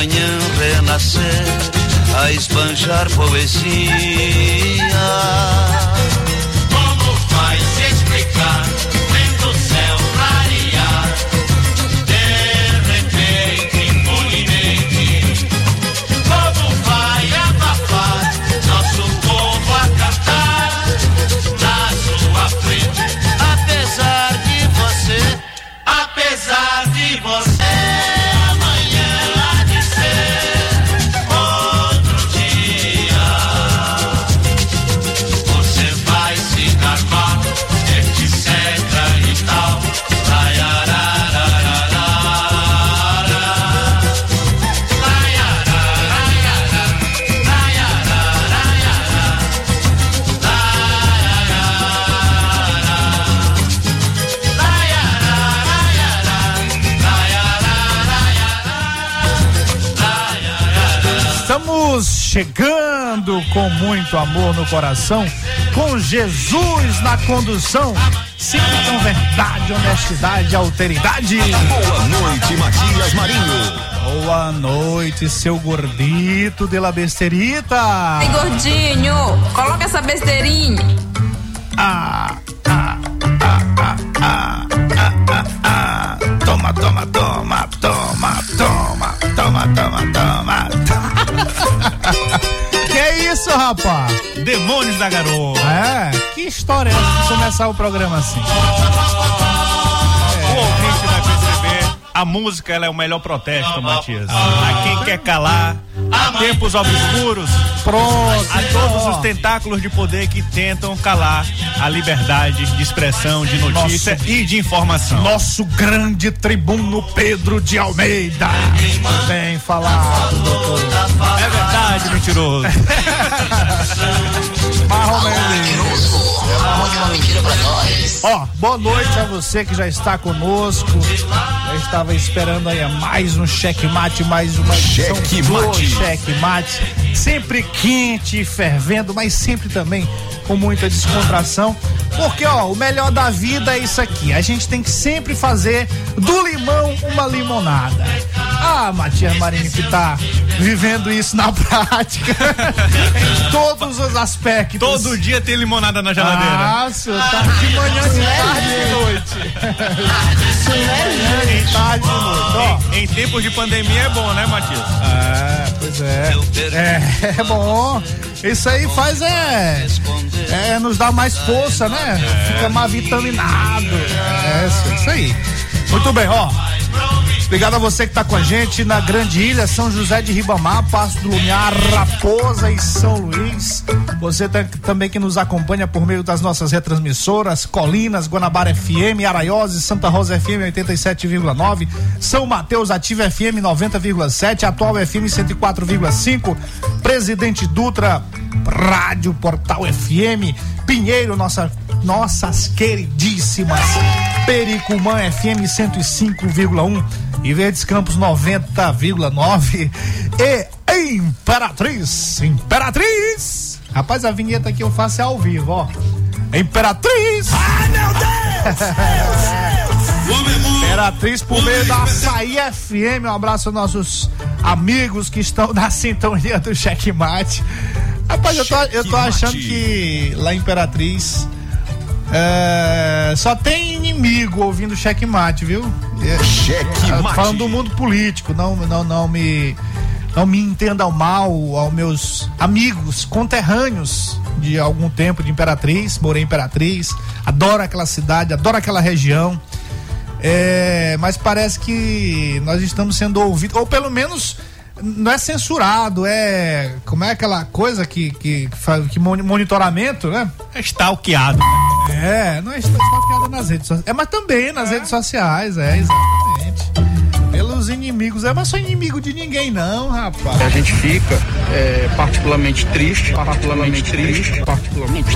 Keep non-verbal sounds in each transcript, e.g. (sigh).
manhã renascer a espanjar poesia. Muito amor no coração, com Jesus na condução, sempre com verdade, honestidade, alteridade. Boa noite, Matias Marinho. Boa noite, seu gordito de la besterita. Ai, gordinho, coloca essa besteirinha. Ah, ah, ah, ah, ah, ah, ah. Toma, toma, toma, toma. Isso, rapaz? Demônios da Garoa. É, que história é essa de começar o programa assim? O ouvinte a música ela é o melhor protesto, Matias. A quem quer calar, a tempos obscuros, Pronto. a todos os tentáculos de poder que tentam calar a liberdade de expressão, de notícia Nossa. e de informação. Nosso grande tribuno Pedro de Almeida. Bem falado, doutor. É verdade, mentiroso. (laughs) Marrom Conte uma mentira pra nós. Ó, boa noite a você que já está conosco. Já estava esperando aí mais um checkmate, mais uma Checkmate. checkmate. Sempre quente fervendo, mas sempre também com muita descontração. Porque, ó, o melhor da vida é isso aqui. A gente tem que sempre fazer do limão uma limonada. Ah, Matias Marinho que tá vivendo isso na (laughs) prática. em todos os aspectos. Todo dia tem limonada na geladeira. Ah, senhor, tá de manhã, de tarde e de noite. Tarde e de noite. Ó, Em tempos de pandemia é bom, né, Matias? é, pois é. É, (laughs) é bom. Isso aí faz é, é nos dá mais força, né? Fica mais vitaminado. É, isso- isso aí. Muito bem, ó. Obrigado a você que está com a gente na Grande Ilha, São José de Ribamar, Passo do Lumiar, Raposa e São Luís. Você tá- também que nos acompanha por meio das nossas retransmissoras, Colinas, Guanabara FM, Araiose, Santa Rosa FM 87,9, São Mateus Ativa FM 90,7, Atual FM 104,5, Presidente Dutra, Rádio Portal FM, Pinheiro, nossa, nossas queridíssimas, Pericumã FM 105,1 e Verdes Campos 90,9 e Imperatriz, Imperatriz. Rapaz, a vinheta que eu faço é ao vivo, ó. Imperatriz! Ai, meu Deus! Imperatriz por meio da Açaí FM. Um abraço aos nossos amigos que estão na sintonia do Checkmate. Rapaz, eu tô, eu tô achando que lá em Imperatriz é, só tem inimigo ouvindo checkmate, viu? É, Checkmate. Falando do mundo político, não, não, não me não me entendam mal aos meus amigos conterrâneos de algum tempo de Imperatriz, morei em Imperatriz, adoro aquela cidade, adoro aquela região. É, mas parece que nós estamos sendo ouvidos, ou pelo menos não é censurado, é. Como é aquela coisa que, que, que, faz- que moni- monitoramento, né? É stalkeado. É, não é stalkeada nas redes sociais. É, mas também nas redes sociais, é, exatamente. Pelos inimigos, é, mas sou inimigo de ninguém, não, rapaz. A gente fica é, particularmente triste, particularmente triste, particularmente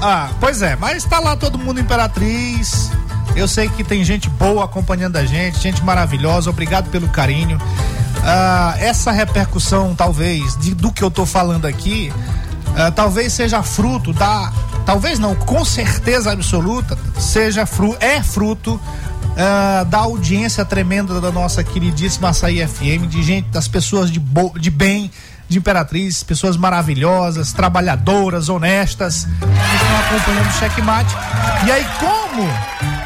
Ah, pois é, mas tá lá todo mundo Imperatriz. Eu sei que tem gente boa acompanhando a gente, gente maravilhosa, obrigado pelo carinho. Ah, essa repercussão, talvez, de- do que eu tô falando aqui, ah, talvez seja fruto da. Talvez não, com certeza absoluta, seja fruto, é fruto ah, da audiência tremenda da nossa queridíssima Açaí FM, de gente, das pessoas de, bo- de bem, de Imperatriz, pessoas maravilhosas, trabalhadoras, honestas, que estão acompanhando o checkmate. E aí, como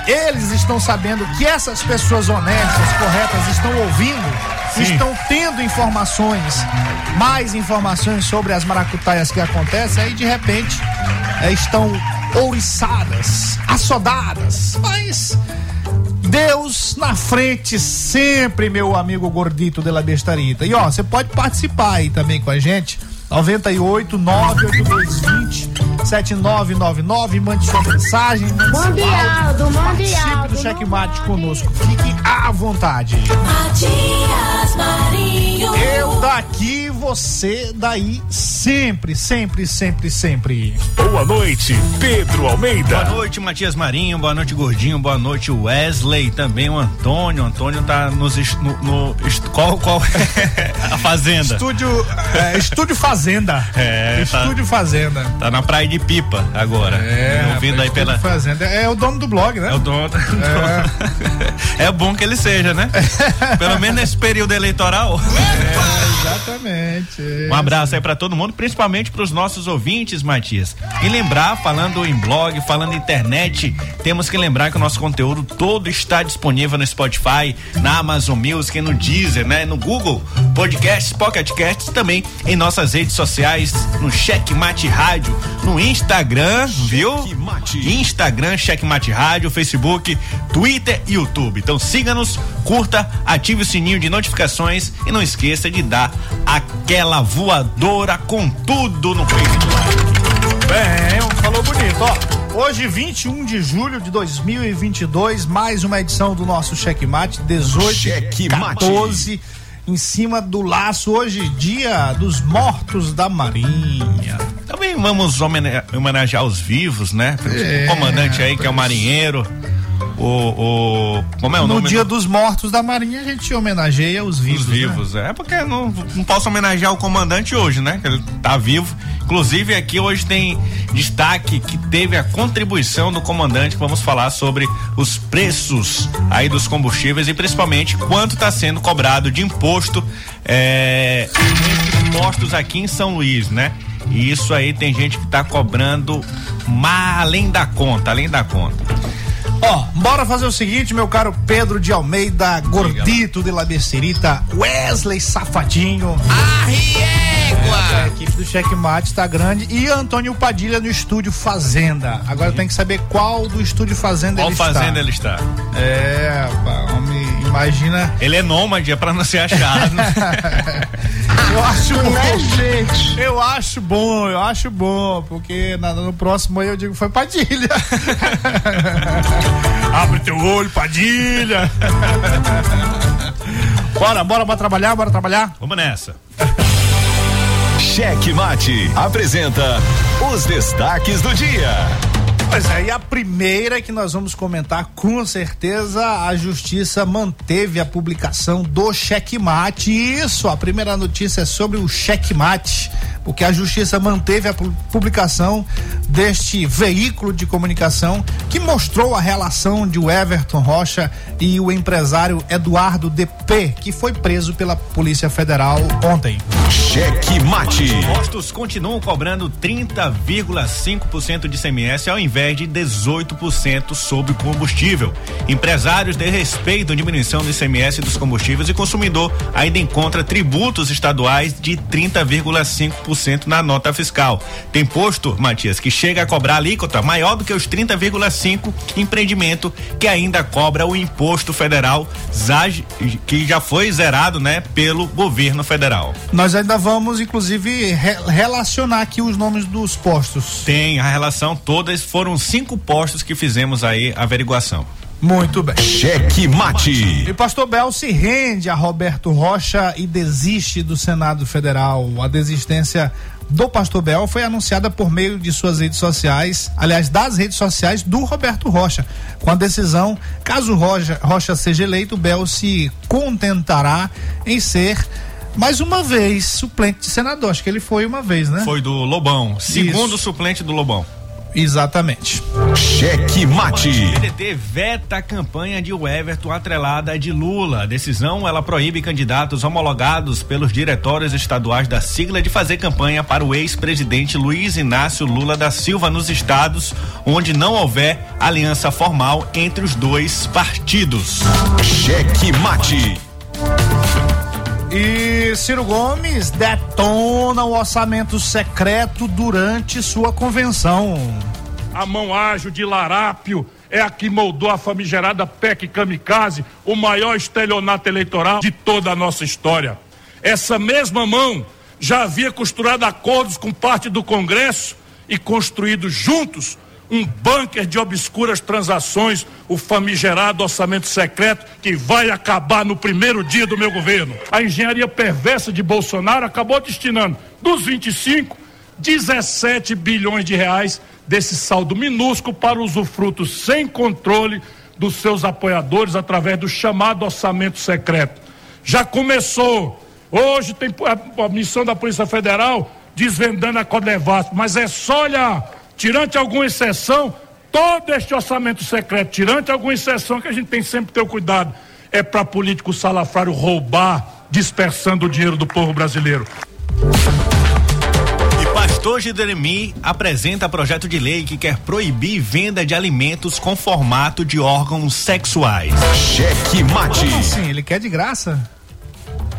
eles estão sabendo que essas pessoas honestas, corretas, estão ouvindo, estão tendo informações, mais informações sobre as maracutaias que acontecem, aí de repente eh, estão ouriçadas, assodadas, mas Deus na frente sempre, meu amigo gordito de la bestarita. E ó, você pode participar aí também com a gente. 98 98220 7999, mande sua mensagem, mande seu áudio. Mundial, do Participe Mundial. do checkmate conosco. Fique à vontade. Matias Marinho. Eu daqui, você daí, sempre, sempre, sempre, sempre. Boa noite, Pedro Boa Almeida. noite, Matias Marinho. Boa noite, Gordinho. Boa noite, Wesley. Também o Antônio. O Antônio tá nos. No, no qual, qual é (laughs) a fazenda? Estúdio, é, estúdio Fazenda. É, tá. Estúdio Fazenda. Tá na praia de Pipa agora. É, ouvindo aí pela. Fazenda. É o dono do blog, né? É o dono. (laughs) É. bom que ele seja, né? (laughs) Pelo menos nesse período eleitoral. É, exatamente. (laughs) Exatamente. Um abraço aí para todo mundo, principalmente para os nossos ouvintes, Matias. E lembrar, falando em blog, falando em internet, temos que lembrar que o nosso conteúdo todo está disponível no Spotify, na Amazon Music, no Deezer, né? No Google Podcasts, Pocket Casts, também em nossas redes sociais, no Checkmate Rádio, no Instagram, viu? Checkmate. Instagram, Checkmate Rádio, Facebook, Twitter e YouTube. Então siga-nos, curta, ative o sininho de notificações e não esqueça de dar aquela voadora com tudo no peito. Bem, falou bonito, ó. Hoje, 21 de julho de 2022, mais uma edição do nosso Checkmate, 18 Checkmate. 14, em cima do laço. Hoje, dia dos mortos da Marinha. Vamos homenagear os vivos, né? É, o comandante aí, que é o marinheiro. O. o como é o no nome? dia do- dos mortos da Marinha, a gente homenageia os vivos. Os né? vivos, é porque não, não posso homenagear o comandante hoje, né? Que ele tá vivo. Inclusive aqui hoje tem destaque que teve a contribuição do comandante. Vamos falar sobre os preços aí dos combustíveis e principalmente quanto está sendo cobrado de imposto é, nesses postos aqui em São Luís, né? E isso aí tem gente que tá cobrando além da conta, além da conta. Ó, bora fazer o seguinte, meu caro Pedro de Almeida, Gordito de La Becerita, Wesley Safadinho. A equipe do Checkmate tá grande e Antônio Padilha no estúdio Fazenda. Agora tem que saber qual do estúdio Fazenda Qual ele fazenda está. ele está? É, homem, imagina. Ele é nômade, é pra não ser achado. (laughs) Eu acho bom. Eu acho bom, eu acho bom, porque na- no próximo aí eu digo foi Padilha. (laughs) Abre teu olho, Padilha. (laughs) bora, bora, bora trabalhar, bora trabalhar. Vamos nessa. Cheque Mate apresenta os destaques do dia. Pois é, e a primeira que nós vamos comentar, com certeza, a justiça manteve a publicação do checkmate. Isso, a primeira notícia é sobre o checkmate, porque a justiça manteve a pu- publicação deste veículo de comunicação que mostrou a relação de o Everton Rocha e o empresário Eduardo DP, que foi preso pela Polícia Federal ontem. Cheque Mate. Postos continuam cobrando 30,5% de ICMS ao invés de 18% sobre o combustível. Empresários desrespeitam diminuição do ICMS dos combustíveis e consumidor ainda encontra tributos estaduais de 30,5% na nota fiscal. Tem posto, Matias, que chega a cobrar alíquota maior do que os 30,5% empreendimento que ainda cobra o imposto federal que já foi zerado, né, pelo governo federal. Nós ainda vamos, inclusive, re- relacionar aqui os nomes dos postos. Tem a relação todas, foram cinco postos que fizemos aí a averiguação. Muito bem. Cheque Mate. E pastor Bel se rende a Roberto Rocha e desiste do Senado Federal. A desistência do pastor Bel foi anunciada por meio de suas redes sociais, aliás, das redes sociais do Roberto Rocha. Com a decisão, caso Rocha, Rocha seja eleito, Bel se contentará em ser mais uma vez suplente de senador. Acho que ele foi uma vez, né? Foi do Lobão, segundo Isso. suplente do Lobão. Exatamente. Cheque Mate. PDT veta a campanha de Everton atrelada de Lula. A decisão ela proíbe candidatos homologados pelos diretórios estaduais da sigla de fazer campanha para o ex-presidente Luiz Inácio Lula da Silva nos estados onde não houver aliança formal entre os dois partidos. Cheque Mate. E Ciro Gomes detona o orçamento secreto durante sua convenção. A mão ágil de Larápio é a que moldou a famigerada PEC Kamikaze, o maior estelionato eleitoral de toda a nossa história. Essa mesma mão já havia costurado acordos com parte do Congresso e construído juntos um bunker de obscuras transações, o famigerado orçamento secreto que vai acabar no primeiro dia do meu governo. A engenharia perversa de Bolsonaro acabou destinando dos 25 17 bilhões de reais desse saldo minúsculo para usufruto sem controle dos seus apoiadores através do chamado orçamento secreto. Já começou. Hoje tem a, a missão da Polícia Federal desvendando a Codevasp, mas é só olhar, tirante alguma exceção, todo este orçamento secreto, tirante alguma exceção que a gente tem sempre que ter o cuidado, é para político salafrário roubar, dispersando o dinheiro do povo brasileiro. E pastor Gideremi apresenta projeto de lei que quer proibir venda de alimentos com formato de órgãos sexuais. Cheque mate. Como assim? Ele quer de graça?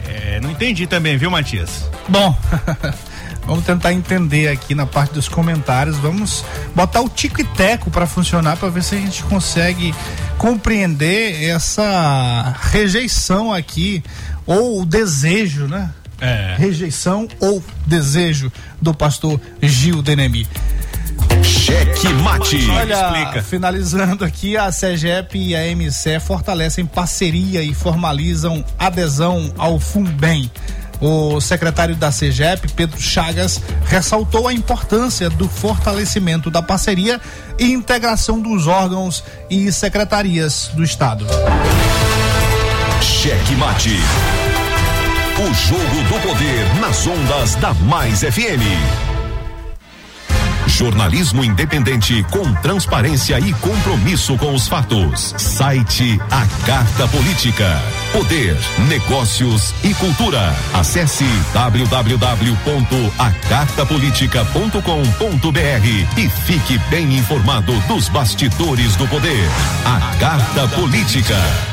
É, não entendi também, viu, Matias? Bom, (laughs) vamos tentar entender aqui na parte dos comentários. Vamos botar o tico e teco para funcionar para ver se a gente consegue compreender essa rejeição aqui ou o desejo, né? É. Rejeição ou desejo do pastor Gil Denemi. Cheque mate. Olha, explica. finalizando aqui, a CEGEP e a MCE fortalecem parceria e formalizam adesão ao FUNBEM. O secretário da CEGEP, Pedro Chagas, ressaltou a importância do fortalecimento da parceria e integração dos órgãos e secretarias do Estado. Cheque mate. O jogo do poder nas ondas da Mais FM. Jornalismo independente com transparência e compromisso com os fatos. Site A Carta Política. Poder, negócios e cultura. Acesse www.acartapolitica.com.br e fique bem informado dos bastidores do poder. A Carta Política.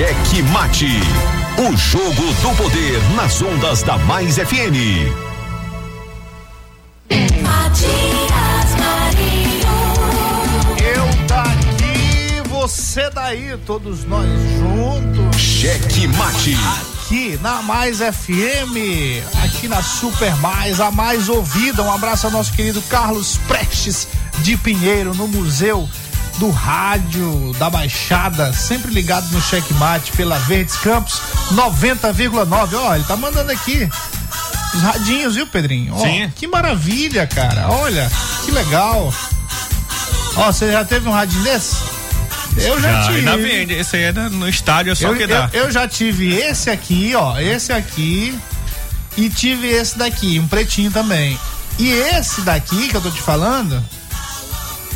Cheque Mate. O jogo do poder nas ondas da Mais FM. Matias Marinho. Eu daqui, você daí, todos nós juntos. Cheque Mate. Aqui na Mais FM, aqui na Super Mais, a mais ouvida. Um abraço ao nosso querido Carlos Prestes de Pinheiro, no Museu do Rádio da Baixada, sempre ligado no Checkmate pela Verdes Campos 90,9. Ó, ele tá mandando aqui os radinhos, viu, Pedrinho? Ó, Sim. Que maravilha, cara. Olha, que legal. Ó, você já teve um radinho desse? Eu já, Já, tive. ainda vende. Esse aí é no estádio, é só Eu, que dá. eu- eu já tive esse aqui, ó, esse aqui e tive esse daqui, um pretinho também. E esse daqui que eu tô te falando,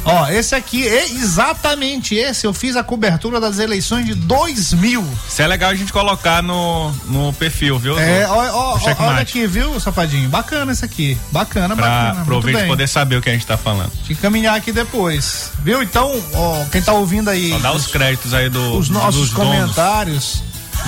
ó, esse aqui, é exatamente esse, eu fiz a cobertura das eleições de 2000. Isso é legal a gente colocar no, no perfil, viu? É, ó, ó, ó, olha aqui, viu, safadinho? Bacana esse aqui, bacana, Pra, bacana. muito ouvinte poder saber o que a gente tá falando. Te caminhar aqui depois, viu? Então, ó, quem tá ouvindo aí... Só dá os créditos aí do, os nossos dos donos. comentários.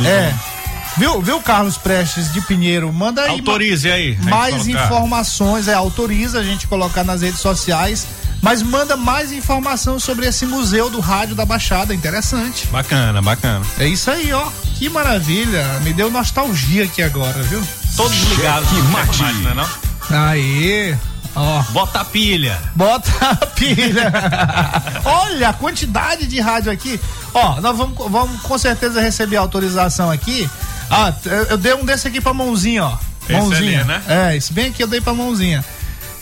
É. Viu, viu, Carlos Prestes de Pinheiro? Manda aí. Autorize aí. mais informações, é, autoriza a gente colocar nas redes sociais, mas manda mais informação sobre esse museu do rádio da Baixada, interessante. Bacana, bacana. É isso aí, ó. Que maravilha. Me deu nostalgia aqui agora, viu? Todos ligados no mate. Não é não? Aí, ó. Bota a pilha. Bota a pilha. (laughs) Olha a quantidade de rádio aqui. Ó, nós vamos, vamos com certeza receber autorização aqui. Ah, eu, dei um desse aqui pra mãozinha, ó. Esse mãozinha. ali, né? É, esse bem aqui eu dei pra mãozinha.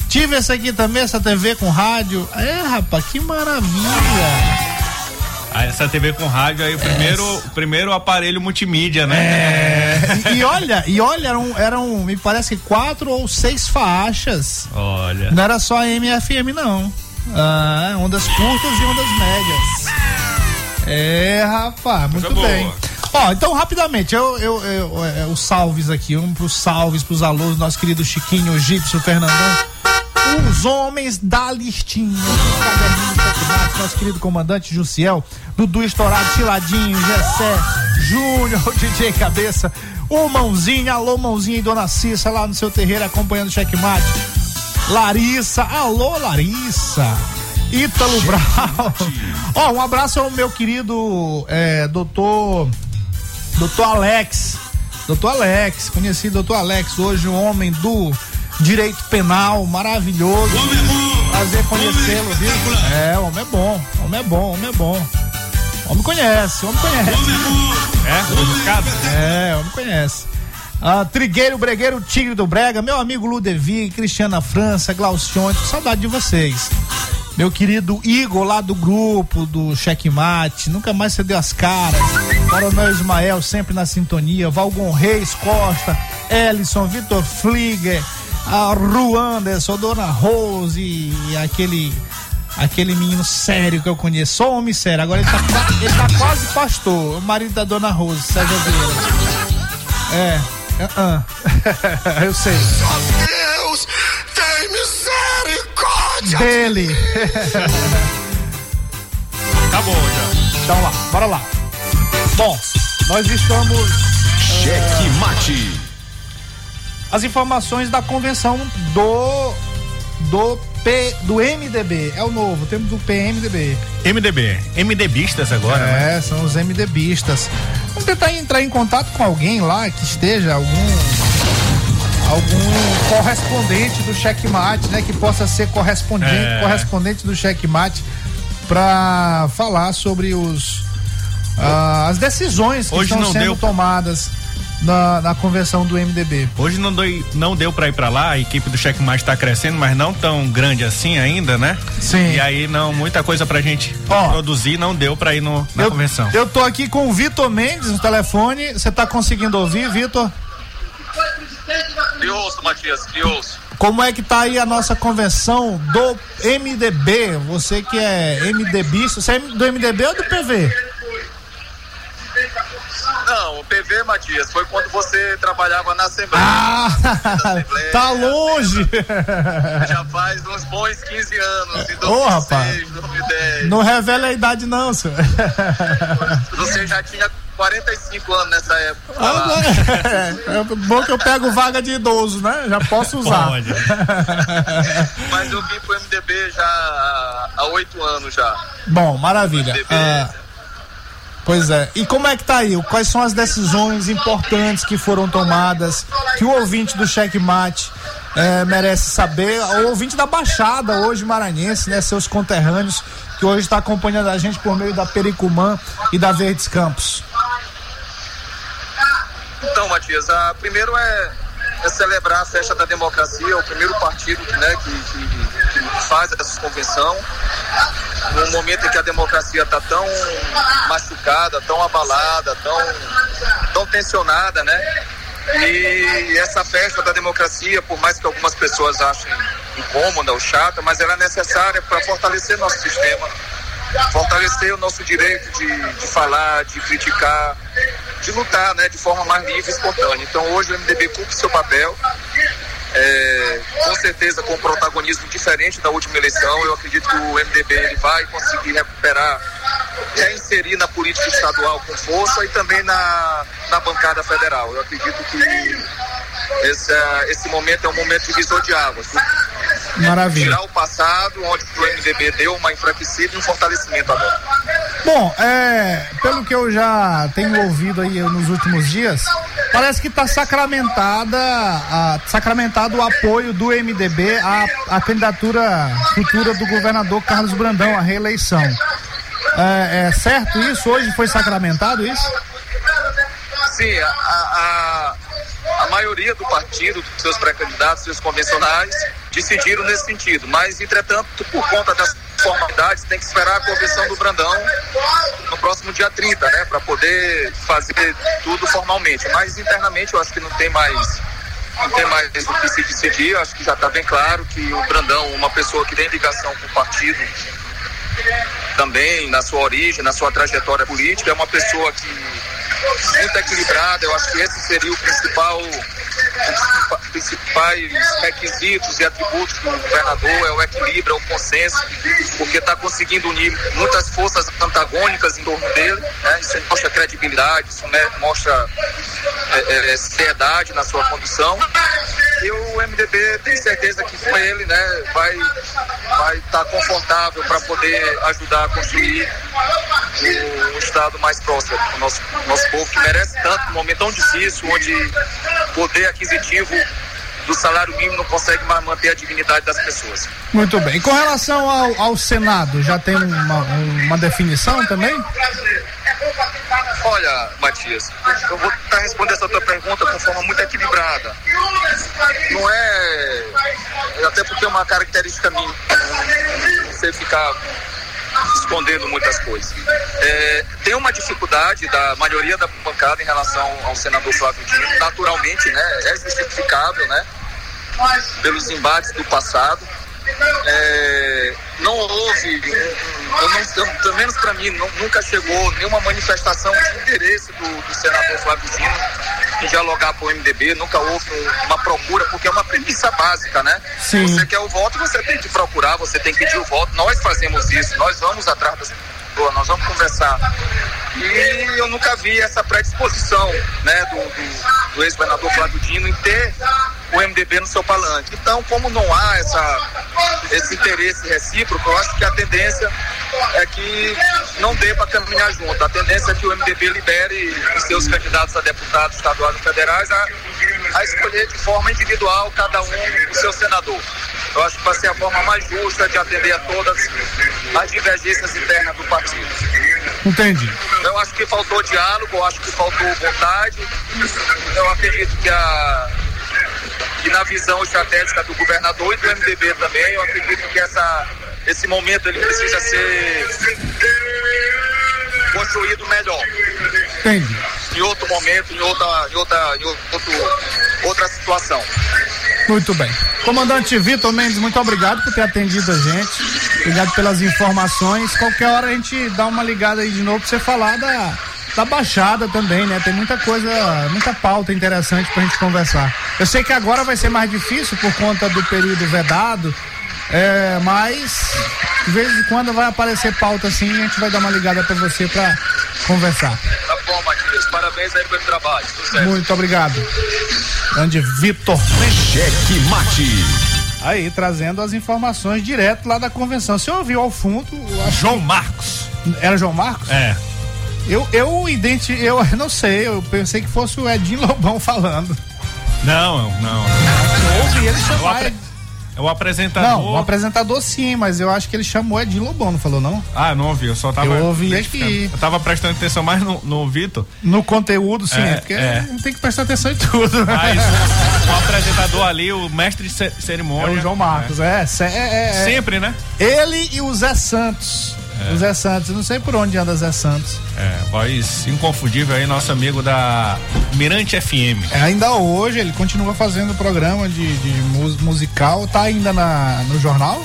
Tive esse aqui também, essa TV com rádio. É, rapaz, que maravilha. Ah, Essa TV com rádio aí, o primeiro, primeiro aparelho multimídia, né? É, e, e olha, e olha, eram, eram, me parece que quatro ou seis faixas. Olha. Não era só MFM, não. Ah, ondas curtas e ondas médias. É, rapaz, muito Coisa boa. Ó, então rapidamente, eu, eu, eu- é, os salves aqui, um pros salves, pros alunos, nosso querido Chiquinho, Gípsio, Fernandão. Os homens da listinha. Nosso querido comandante Jussiel, Dudu Estourado, Chiladinho, Gessé, Júnior, (laughs) o DJ Cabeça, o Mãozinha, alô Mãozinha e Dona Cissa lá no seu terreiro acompanhando o Checkmate. Larissa, alô Larissa. Ítalo Brau. Ó, um abraço ao meu querido é, doutor. Doutor Alex. Doutor Alex, conheci doutor Alex, hoje um homem do direito penal, maravilhoso. Prazer conhecê-lo, viu? É, o homem é bom, homem é bom, homem é bom. Homem conhece, homem conhece. É, buscado. É, o homem conhece. Ah, Trigueiro, Bregueiro, Tigre do Brega, meu amigo Ludevi, Cristiana França, Glaucione, saudade de vocês. Meu querido Igor lá do grupo do Checkmate, nunca mais você deu as caras. Coronel Ismael sempre na sintonia, Valgon Reis Costa, Ellison, Vitor Flieger, a Ru Anderson, Dona Rose e aquele aquele menino sério que eu conheço, só homem sério. Agora ele tá, ele tá quase pastor, o marido da Dona Rose, Sérgio Vieira. É, ah, ah. (laughs) eu sei. Dele. (laughs) Acabou já. Então lá, bora lá. Bom, nós estamos. Cheque mate. As informações da convenção do. Do P. Do MDB. É o novo, temos do PMDB. MDB. MDBistas agora, né? É, são os MDBistas. Vamos tentar entrar em contato com alguém lá que esteja, algum. Algum correspondente do checkmate, né? Que possa ser correspondente, É. correspondente do checkmate para falar sobre os ah, as decisões que Hoje estão sendo deu. tomadas na, na convenção do MDB. Hoje não, doi- não deu pra ir pra lá, a equipe do Checkmate tá crescendo, mas não tão grande assim ainda, né? Sim. E aí não, muita coisa pra gente Ó. produzir, não deu pra ir no, na eu, convenção. eu tô aqui com o Vitor Mendes no telefone. Você tá conseguindo ouvir, Vitor? Ouço, Matias, ouço. Como é que tá aí a nossa convenção do MDB? Você que é MDBista, você é do MDB ou do PV? Não, o PV, Matias, foi quando você trabalhava na Assembleia. Ah, tá longe. Já faz uns bons 15 anos, em 2006, Ô, rapaz. 2010. Não revela a idade não, senhor. Você já tinha 45 anos nessa época. É, é bom que eu pego vaga de idoso, né? Já posso usar. Pode. Mas eu vim pro MDB já há- há oito anos já. Bom, maravilha. MDB. Ah, pois é. E como é que tá aí? Quais são as decisões importantes que foram tomadas que o ouvinte do Checkmate eh, merece saber? O ouvinte da Baixada hoje maranhense, né? Seus conterrâneos que hoje está acompanhando a gente por meio da Pericumã e da Verdes Campos. Então, Matias, a, primeiro é, é celebrar a festa da democracia, o primeiro partido né, que, que- que faz essa convenção. Num momento em que a democracia está tão machucada, tão abalada, tão, tão tensionada, né? E essa festa da democracia, por mais que algumas pessoas achem incômoda ou chata, mas ela é necessária para fortalecer nosso sistema, fortalecer o nosso direito de, de falar, de criticar, de lutar né, de forma mais livre e espontânea. Então hoje o MDB cumpre seu papel, é, com certeza com um protagonismo diferente da última eleição. Eu acredito que o MDB ele vai conseguir recuperar, reinserir na política estadual com força e também na, na bancada federal. Eu acredito que esse, esse momento é um momento divisor de águas. Maravilha. Tirar o passado, onde o MDB deu uma enfraquecida e um fortalecimento agora. Bom, é, pelo que eu já tenho ouvido aí nos últimos dias, parece que está sacramentada, a- sacramentado o apoio do MDB à, à candidatura futura do governador Carlos Brandão à reeleição. É, é certo isso? Hoje foi sacramentado isso? Sim, a, a, a maioria do partido, dos seus pré-candidatos, seus convencionais, decidiram nesse sentido. Mas, entretanto, por conta das formalidades, tem que esperar a convenção do Brandão no próximo dia 30, né? Para poder fazer tudo formalmente. Mas internamente eu acho que não tem mais. Não tem mais o que se decidir, acho que já está bem claro que o Brandão, uma pessoa que tem ligação com o partido, também na sua origem, na sua trajetória política, é uma pessoa que muito equilibrada. Eu acho que esse seria o principal, principais requisitos e atributos do governador é o equilíbrio, é o consenso, porque está conseguindo unir muitas forças antagônicas em torno dele. Né? Isso mostra credibilidade, isso né, mostra é, é, seriedade na sua condução. E o MDB tem certeza que com ele, né, vai vai estar confortável para poder ajudar a construir um estado mais próspero para o nosso, nosso povo que merece tanto num momento tão difícil, onde poder aquisitivo do salário mínimo não consegue mais manter a dignidade das pessoas. Muito bem. Com relação ao, ao Senado, já tem uma, uma definição também? Olha, Matias, eu vou tentar responder essa tua pergunta de forma muito equilibrada. Não é. Até porque é uma característica minha. Você ficar escondendo muitas coisas. É, tem uma dificuldade da maioria da bancada em relação ao senador Flávio Dino, naturalmente, né? É justificável, né? Pelos embates do passado. É, não houve, eu não, eu, pelo menos para mim, não, nunca chegou nenhuma manifestação de interesse do, do senador Flávio Dino em dialogar com o MDB, nunca houve uma procura, porque é uma premissa básica, né? Sim. Você quer o voto, você tem que procurar, você tem que pedir o voto. Nós fazemos isso, nós vamos atrás das pessoas, nós vamos conversar. E eu nunca vi essa predisposição, né, do, do, do ex-governador Flávio Dino em ter o MDB no seu palanque. Então, como não há essa, esse interesse recíproco, eu acho que a tendência é que não dê para caminhar junto. A tendência é que o MDB libere os seus candidatos a deputados estaduais e federais a, a escolher de forma individual cada um o seu senador. Eu acho que vai ser a forma mais justa de atender a todas as divergências internas do partido. Entendi. Eu acho que faltou diálogo, eu acho que faltou vontade. Eu acredito que a e na visão estratégica do governador e do MDB também, eu acredito que essa, esse momento ele precisa ser construído melhor. Entendi. Em outro momento, em outra, em outra, em outro, outra situação. Muito bem. Comandante Vitor Mendes, muito obrigado por ter atendido a gente. Obrigado pelas informações. Qualquer hora a gente dá uma ligada aí de novo pra você falar da, da Baixada também, né? Tem muita coisa, muita pauta interessante pra gente conversar. Eu sei que agora vai ser mais difícil por conta do período vedado, é, mas de vez em quando vai aparecer pauta assim e a gente vai dar uma ligada pra você pra conversar. Tá bom, Matias. Parabéns aí pelo trabalho. Sucesso. Muito obrigado. Grande Vitor. Cheque mate. Aí, trazendo as informações direto lá da convenção. Você ouviu ao fundo? João Marcos. Era João Marcos? É. Eu, eu identi, eu (laughs) não sei, eu pensei que fosse o Edinho Lobão falando. Não, não. Eu ouvi ele O, chamar. apre... é o apresentador. Não, o apresentador sim, mas eu acho que ele chamou Edinho Lobão, não falou não? Ah, não ouvi, eu só tava. Eu ouvi aqui. Eu tava prestando atenção mais no, no Vitor, No conteúdo, sim, É, porque é. tem que prestar atenção em tudo. mas o, o apresentador ali, o mestre de ce- É cerimônia. o João Marcos, é. é, é, é. Sempre, né? Ele e o Zé Santos. O Zé Santos, não sei por onde anda Zé Santos. É, voz inconfundível aí, nosso amigo da Mirante FM. É, ainda hoje ele continua fazendo programa de, de mus- musical, tá ainda na, no jornal?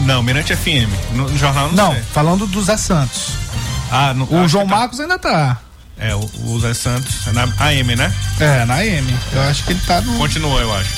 Não, Mirante FM. No, no jornal não, Não, sei. falando do Zé Santos. Ah, no, O João tá- Marcos ainda tá. É, o, o Zé Santos, é na AM, né? É, na M. Eu acho que ele tá no. Continua, eu acho.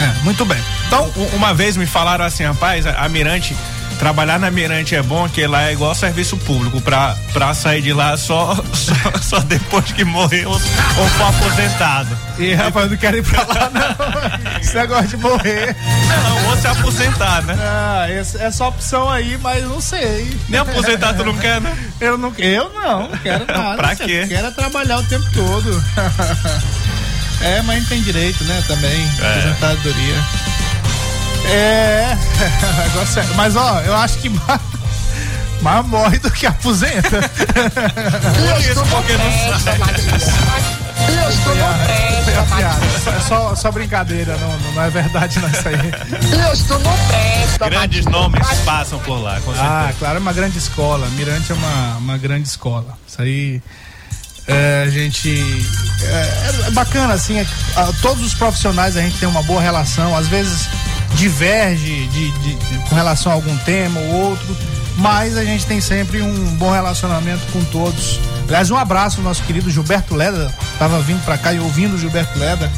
É, muito bem. Então, uma vez me falaram assim, rapaz, a Mirante, trabalhar na Mirante é bom, que lá é igual serviço público, pra, pra sair de lá só, (laughs) só, só depois que morreu ou for aposentado. E rapaz, eu não quero ir pra lá, não. (laughs) Esse negócio de morrer. Não, ou se aposentar, né? Ah, essa, essa opção aí, mas não sei. Nem aposentar tu não quer, né? Eu não, eu não, não quero (laughs) nada. Pra quê? Quero é trabalhar o tempo todo. é, mas não tem direito, né, também. É. Aposentadoria. É. (laughs) é- Mas ó, eu acho que mais, mais morre do que aposenta. Isso porque não sabe. A. É só, só brincadeira, não, não é verdade não isso aí. Grandes nomes passam por lá, com certeza. Ah, claro, é uma grande escola. Mirante é uma, uma grande escola. Isso aí. é, a gente. É, é bacana, assim. é que, ah, todos os profissionais a gente tem uma boa relação. Às vezes diverge de, de- de- com relação a algum tema ou outro. Mas a gente tem sempre um bom relacionamento com todos. Aliás, um abraço ao nosso querido Gilberto Leda. Tava vindo pra cá e ouvindo o Gilberto Leda.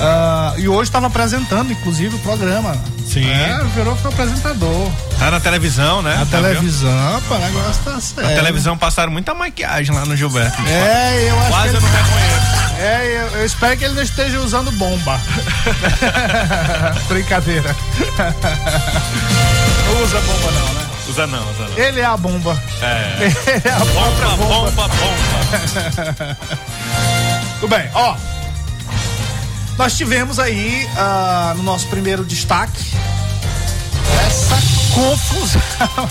Ah, e hoje estava apresentando, inclusive, o programa. Sim. É, virou foi apresentador. Tá na televisão, né? A Já viu? televisão, pô, o negócio tá Na sério. televisão passaram muita maquiagem lá no Gilberto. É, eu acho Quase que eu ele, não reconheço. É, eu, eu espero que ele não esteja usando bomba. (laughs) Brincadeira. (laughs) Não usa bomba não, né? Usa não, usa não. Ele é a bomba. É. (laughs) Ele é a Bomba, bomba. bomba, bomba. Tudo bem, ó. Nós tivemos aí ah, no nosso primeiro destaque essa confusão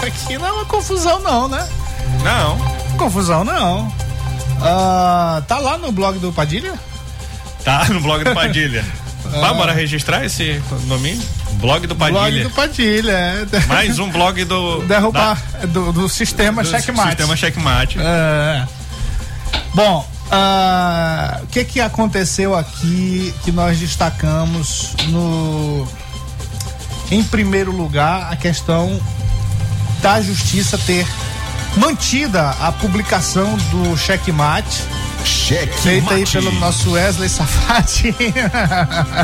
aqui. Não é uma confusão, não, né? Não. Confusão, não. Ah, tá lá no blog do Padilha? Tá no blog do Padilha. (laughs) Vamos bora registrar esse domínio? Blog do Padilha. Blog do Padilha, é. Mais um blog do. (laughs) Derrubar do, do sistema do checkmate. Sistema checkmate. É. Bom, ah, o que que aconteceu aqui que nós destacamos no em primeiro lugar a questão da justiça ter mantida a publicação do checkmate Cheque feita aí mate. pelo nosso Wesley Safadinho.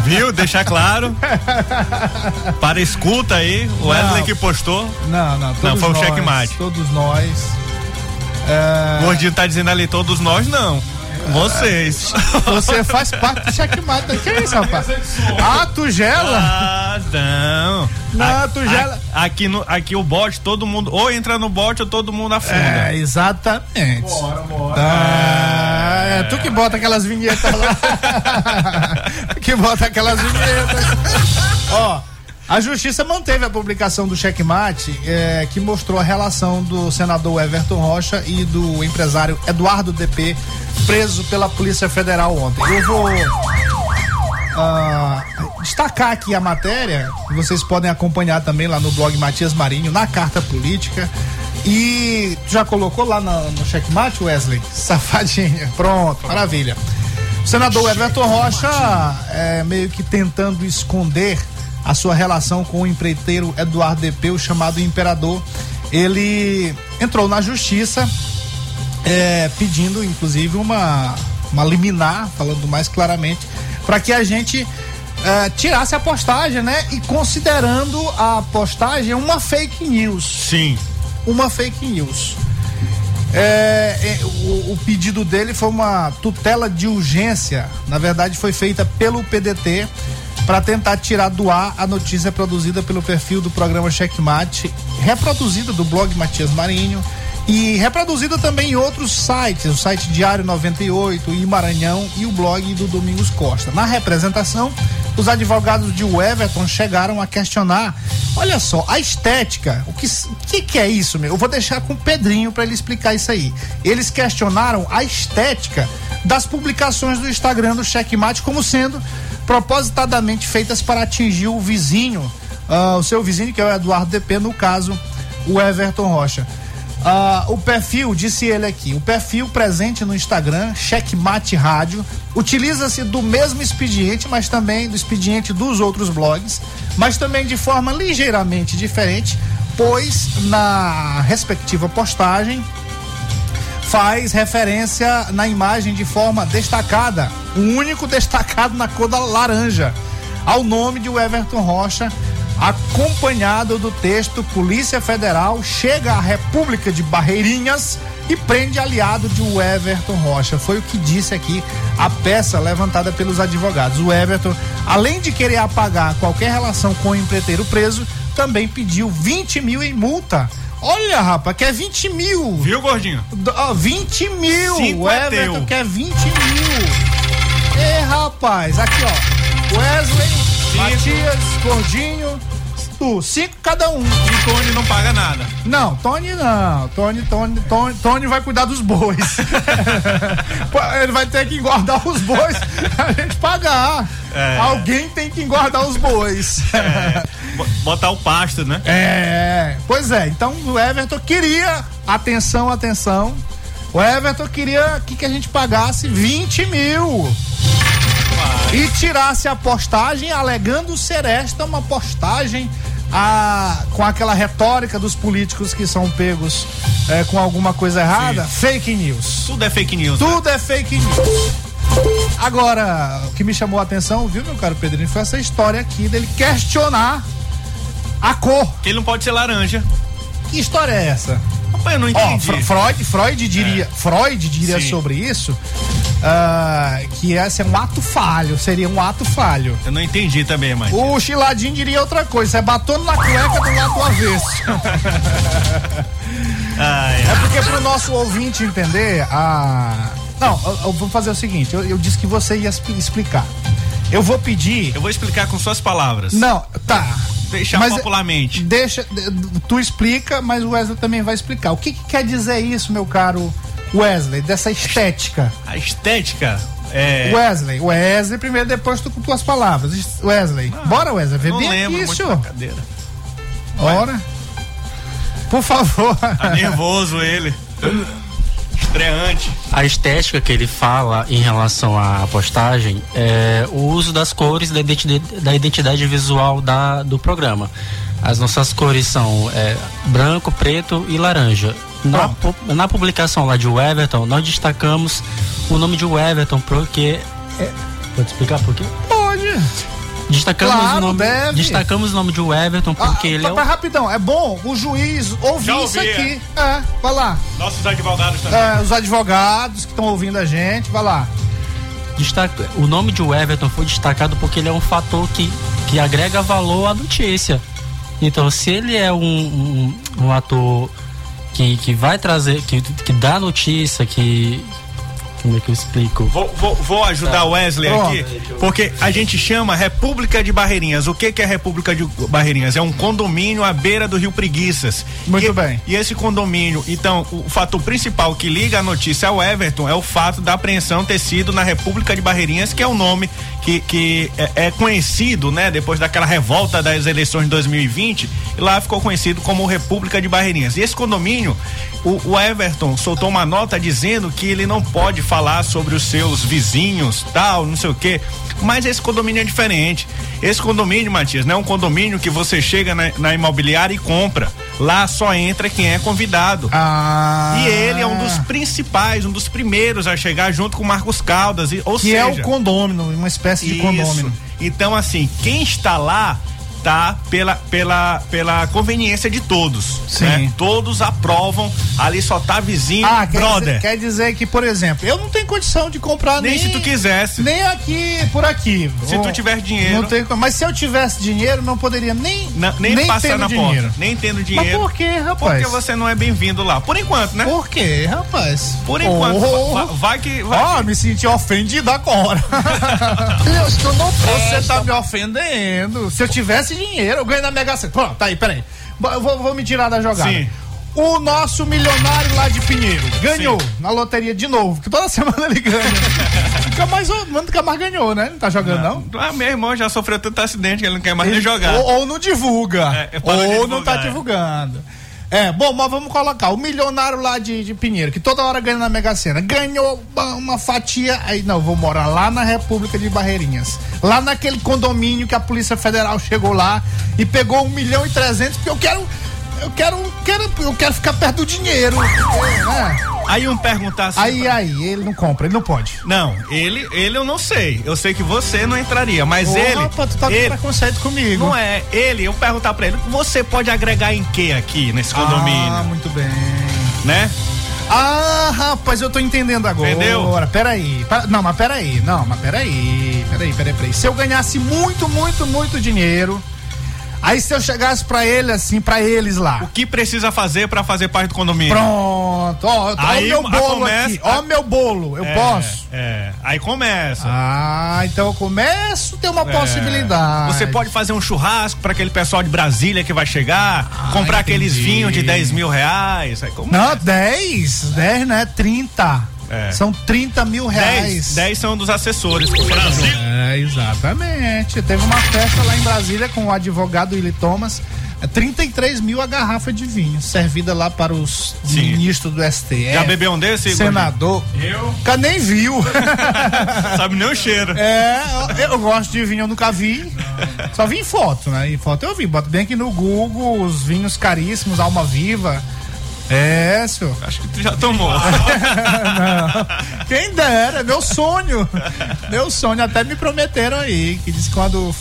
Viu? Deixar claro. Para escuta aí, o Wesley Não. que postou. Não, não, todos foi o nós, checkmate. Todos nós. É, O Gordinho tá dizendo ali, todos nós não. Vocês. Você faz parte do checkmate. Que é isso, rapaz? Ah, tu gela? Ah, não. Não, A- tu gela. a- Aqui, no, aqui o bot, todo mundo. Ou entra no bot ou todo mundo afunda. É, exatamente. Bora, bora. é, tu que bota aquelas vinhetas lá. Tu (laughs) (laughs) que bota aquelas vinhetas. Ó, a justiça manteve a publicação do checkmate, é, que mostrou a relação do senador Everton Rocha e do empresário Eduardo DP, preso pela Polícia Federal ontem. Eu vou ah, destacar aqui a matéria, vocês podem acompanhar também lá no blog Matias Marinho, na carta política. E já colocou lá no, no checkmate, Wesley? (laughs) Safadinha. Pronto, maravilha. O senador Everton Rocha, é, meio que tentando esconder a sua relação com o empreiteiro Eduardo o chamado Imperador, ele entrou na justiça é, pedindo, inclusive, uma, uma liminar, falando mais claramente, para que a gente é, tirasse a postagem, né? E considerando a postagem uma fake news. Sim. Uma fake news. É, é, o, o pedido dele foi uma tutela de urgência. Na verdade, foi feita pelo PDT para tentar tirar do ar a notícia produzida pelo perfil do programa Checkmate, reproduzida do blog Matias Marinho e reproduzida também em outros sites, o site Diário 98, e Maranhão e o blog do Domingos Costa. Na representação, os advogados de Everton chegaram a questionar, olha só, a estética, o que, que, que é isso, meu? Eu vou deixar com o Pedrinho para ele explicar isso aí. Eles questionaram a estética das publicações do Instagram do Checkmate como sendo propositadamente feitas para atingir o vizinho, ah, o seu vizinho, que é o Eduardo DP, no caso, o Everton Rocha. Ah, o perfil, disse ele aqui, o perfil presente no Instagram, Checkmate Rádio, utiliza-se do mesmo expediente, mas também do expediente dos outros blogs, mas também de forma ligeiramente diferente, pois na respectiva postagem faz referência na imagem de forma destacada, o único destacado na cor da laranja, ao nome de Everton Rocha, acompanhado do texto Polícia Federal chega à República de Barreirinhas e prende aliado de Everton Rocha. Foi o que disse aqui a peça levantada pelos advogados. O Everton, além de querer apagar qualquer relação com o empreiteiro preso, também pediu 20 mil em multa. Olha, rapaz, quer 20 mil. Viu, gordinho? D- ó, 20 mil. Cinco o é Everton teu. quer 20 mil. Ê, rapaz, aqui ó. Wesley, Matias, Gordinho, tu, cinco cada um. E Tony não paga nada. Não, Tony não. Tony, Tony, Tony, Tony vai cuidar dos bois. (laughs) Ele vai ter que engordar os bois a gente pagar. É. Alguém tem que engordar os bois. Bo- Botar o pasto, né? É, pois é. Então o Everton queria, atenção, atenção. O Everton queria que, que a gente pagasse 20 mil. E tirasse a postagem alegando ser esta uma postagem ah, com aquela retórica dos políticos que são pegos eh, com alguma coisa errada. Fake news. Tudo é fake news. né? Tudo é fake news. Agora, o que me chamou a atenção, viu, meu caro Pedrinho, foi essa história aqui dele questionar a cor. Que ele não pode ser laranja. Que história é essa? Rapaz, eu não entendi. Fre- Freud, Freud diria, Freud diria Sim. sobre isso ah, que esse é um ato falho, seria um ato falho. Eu não entendi também, mãe. O Chiladinho diria outra coisa, é batom na cueca do lado do avesso. (laughs) Ai, É porque pro nosso ouvinte entender, a. Não, eu, eu vou fazer o seguinte, eu, eu disse que você ia expli- explicar. Eu vou pedir. Eu vou explicar com suas palavras. Não, tá. Deixar Mas- popularmente. Deixa, tu explica, mas o Wesley também vai explicar. O que, que quer dizer isso, meu caro Wesley, dessa estética? A estética é. Wesley, Wesley, primeiro, depois tu com tuas palavras. Wesley, bora Wesley, vê não bem lembro aqui, muito senhor. cadeira. Ora. Por favor. Tá nervoso ele. Estreante. A estética que ele fala em relação à postagem é o uso das cores da identidade, da identidade visual da, do programa. As nossas cores são é, branco, preto e laranja. Na, na publicação lá de Everton, nós destacamos o nome de Everton porque. É, pode explicar por quê? Pode. Destacamos, Claro, o nome, deve. destacamos o nome de Everton porque ele é Mas o, rapidão, é bom o juiz ouvir Já isso ouvi, aqui. É, vai lá. Nossos advogados também. É, os advogados que estão ouvindo a gente, vai lá. destaca, o nome de Everton foi destacado porque ele é um fator que, que agrega valor à notícia. Então, se ele é um, um, um ator que, que vai trazer, que, que dá notícia, que. Como é que eu explico? Vou, vou, vou ajudar Tá. o Wesley Pronto. aqui, porque a gente chama República de Barreirinhas. O que, que é República de Barreirinhas? É um condomínio à beira do Rio Preguiças. Muito E- bem. E esse condomínio, então, o fator principal que liga a notícia ao Everton é o fato da apreensão ter sido na República de Barreirinhas, que é o nome que, que é, é conhecido, né? Depois daquela revolta das eleições de 2020, e lá ficou conhecido como República de Barreirinhas. E esse condomínio, o, o Everton soltou uma nota dizendo que ele não pode falar sobre os seus vizinhos, tal, não sei o quê. Mas esse condomínio é diferente. Esse condomínio, Matias, não é um condomínio que você chega na, na imobiliária e compra. Lá só entra quem é convidado. Ah. E ele é um dos principais, um dos primeiros a chegar junto com o Marcos Caldas. E, ou Que seja, é o condômino, uma espécie de isso. condômino. Então, assim, quem está lá tá pela, pela, pela conveniência de todos. Sim. né? Todos aprovam. Ali só tá vizinho, Ah, quer brother. dizer, quer dizer que, por exemplo, eu não tenho condição de comprar nem. Nem se tu quisesse. Nem aqui, por aqui. Se tu tiver dinheiro. Não tenho, mas se eu tivesse dinheiro, não poderia nem. Não, nem, passar tendo na dinheiro. porta. Nem tendo dinheiro. Mas por que, rapaz? Porque você não é bem-vindo lá. Por enquanto, né? Por quê, rapaz? Por enquanto. Oh. Vai, vai que. Vai Ó, me senti ofendido agora. (laughs) (laughs) Deus, tu não Você tá me ofendendo. Se eu tivesse dinheiro, eu ganho na Mega Sena. Pronto, tá aí, peraí. Eu vou, vou me tirar da jogada. Sim. O nosso milionário lá de Pinheiro ganhou Sim. na loteria de novo, que toda (laughs) semana ele ganha. nunca, mais, nunca mais ganhou, né? Não tá jogando, não? Ah, meu irmão já sofreu tanto acidente que ele não quer mais nem Ele- jogar. Ou, ou não divulga. É, é, ou não tá é. divulgando. É, bom, mas vamos colocar o milionário lá de, de Pinheiro, que toda hora ganha na Mega Sena, ganhou uma, fatia, aí não, vou morar lá na República de Barreirinhas, lá naquele condomínio que a Polícia Federal chegou lá e pegou um milhão e trezentos, porque eu quero, eu quero, quero, eu quero ficar perto do dinheiro, né? Aí um perguntar assim. Aí, aí, ele não compra, ele não pode. Não, ele, ele eu não sei. Eu sei que você não entraria, mas ele. rapaz, tu tá com ele preconceito comigo. não é. Ele, eu perguntar pra ele, você pode agregar em que aqui nesse condomínio? Ah, muito bem. Né? Ah, rapaz, eu tô entendendo agora. Entendeu? Peraí. Não, mas peraí. Não, mas peraí. Peraí, peraí, peraí. Se eu ganhasse muito, muito, muito dinheiro. Aí se eu chegasse pra ele assim, pra eles lá. O que precisa fazer pra fazer parte do condomínio? Pronto. Ó, ó o Aí, meu a bolo começa- aqui. Ó o meu bolo. Eu É, posso? É. Aí começa. Ah, então eu começo a ter uma É. possibilidade. Você pode fazer um churrasco pra aquele pessoal de Brasília que vai chegar, comprar aqueles entendi. vinhos de 10 mil reais. Aí começa. Não, 10. 10, né? 30. É. São 30 mil 10, reais. 10 são dos assessores. É, exatamente. Teve uma festa lá em Brasília com o advogado Willy Thomas. É 33 mil a garrafa de vinho, servida lá para os Sim. ministros do STF. Já bebeu um desse? Senador. Eu? Nunca nem viu. (laughs) Sabe nem o cheiro. é, eu, eu gosto de vinho, eu nunca vi. Só vi em foto, né? Em foto eu vi. Bota bem aqui no Google os vinhos caríssimos, Alma Viva. É, senhor. Acho que tu já tomou. (laughs) Não. Quem dera, meu sonho. Meu sonho, até me prometeram aí, que disse quando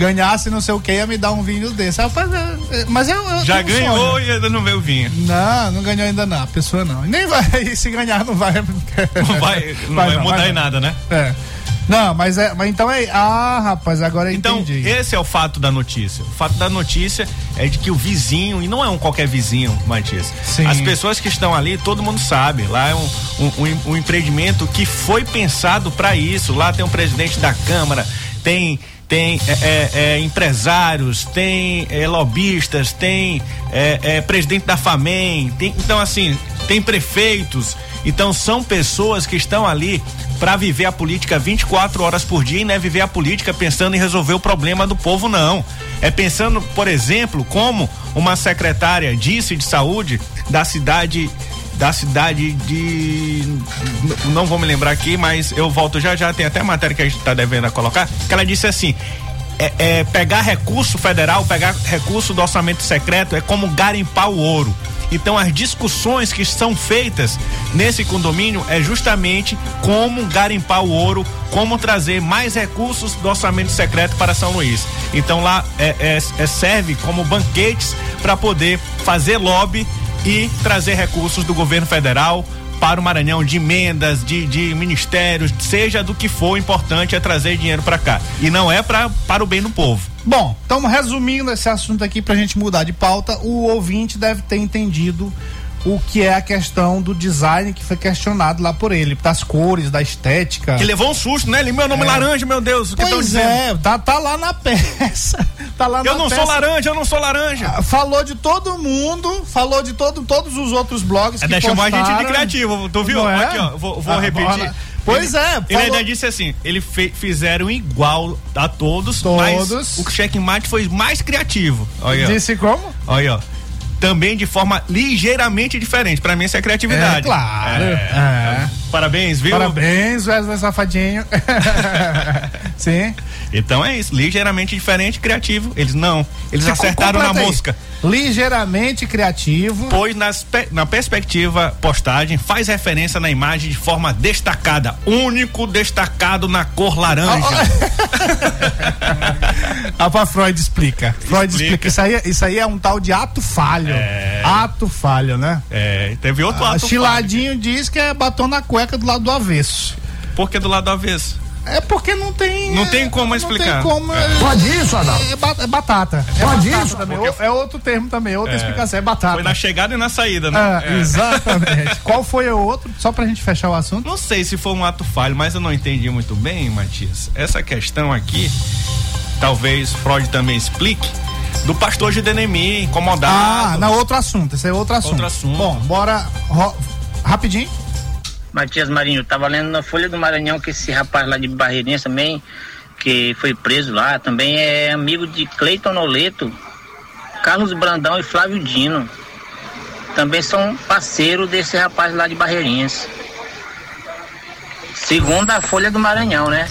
ganhasse não sei o que, ia me dar um vinho desse. Rapaz, é, é, mas eu, eu Já ganhou sonho. e ainda não veio o vinho. Não, não ganhou ainda não, a pessoa não. Nem vai, (laughs) se ganhar não vai. Não vai, não vai, mudar em nada, né? É. Não, mas é, mas então é, ah, rapaz, agora eu Então, entendi. esse é o fato da notícia. O fato da notícia é de que o vizinho, e não é um qualquer vizinho, Matias. Sim. As pessoas que estão ali, todo mundo sabe. Lá é um, um, um- empreendimento que foi pensado para isso. Lá tem um presidente da Câmara, tem. Tem é, é, é, empresários, tem é, lobistas, tem é, é, presidente da FAMEM, tem, então assim, tem prefeitos. Então são pessoas que estão ali para viver a política 24 horas por dia e não é viver a política pensando em resolver o problema do povo, não. É pensando, por exemplo, como uma secretária disse de saúde da cidade da cidade de não vou me lembrar aqui, mas eu volto já já, tem até matéria que a gente está devendo a colocar, que ela disse assim: é, é, pegar recurso federal, pegar recurso do orçamento secreto é como garimpar o ouro. Então as discussões que são feitas nesse condomínio é justamente como garimpar o ouro, como trazer mais recursos do orçamento secreto para São Luís. Então lá é, é- é- serve como banquetes para poder fazer lobby e trazer recursos do governo federal para o Maranhão de emendas, de, de ministérios, seja do que for, o importante é trazer dinheiro para cá. E não é pra, para o bem do povo. Bom, então resumindo esse assunto aqui pra gente mudar de pauta, o ouvinte deve ter entendido o que é a questão do design que foi questionado lá por ele, das cores, da estética. Que levou um susto, né? Ele, meu nome é laranja, meu Deus, o que Pois dizendo? é, tá, tá lá na peça. (laughs) Tá lá Eu na não sou peça. laranja, eu não sou laranja. Ah, Falou de todo mundo, falou de todo, todos os outros blogs Até que chamou a gente de postaram. criativo, tu viu? É? Aqui, ó, vou, vou Ah, repetir. Pois Ele- é, Ele falou- ainda disse assim: ele fe- fizeram igual a todos, mas Todos. o checkmate foi mais criativo. Olha. Disse como? Olha, ó. Também de forma ligeiramente diferente. Pra mim, isso é criatividade. É, claro. É. É. Parabéns, viu? Parabéns, Wesley Safadinho. (laughs) Sim. Então é isso, ligeiramente diferente, criativo. Eles não. Eles Você acertaram na aí. mosca. Ligeiramente criativo. Pois nas na perspectiva postagem faz referência na imagem de forma destacada. Único destacado na cor laranja. Ah, (laughs) pra Freud explica. Freud explica. Explica. Isso, aí, isso aí é um tal de ato falho. Ato falho, né? É, teve outro Ah, ato. Chiladinho diz que é batom na cueca do lado do avesso. Por que do lado do avesso? É porque não tem. Não tem como não explicar. Tem como, É. Pode isso, Adalto? É, é batata. É Pode batata isso? Também. Porque- É outro termo também, outra explicação. É batata. Foi na chegada e na saída, né? Ah, É. Exatamente. (laughs) Qual foi o outro? Só pra gente fechar o assunto. Não sei se foi um ato falho, mas eu não entendi muito bem, Matias. Essa questão aqui, talvez Freud também explique, do pastor Gidenemi incomodado. Ah, não, outro assunto. Esse é outro assunto. Outro assunto. Bom, bora. ro- rapidinho. Matias Marinho, tava lendo na Folha do Maranhão que esse rapaz lá de Barreirinhas também, que foi preso lá, também é amigo de Cleiton Noleto, Carlos Brandão e Flávio Dino. Também são parceiros desse rapaz lá de Barreirinhas. Segundo a Folha do Maranhão, né?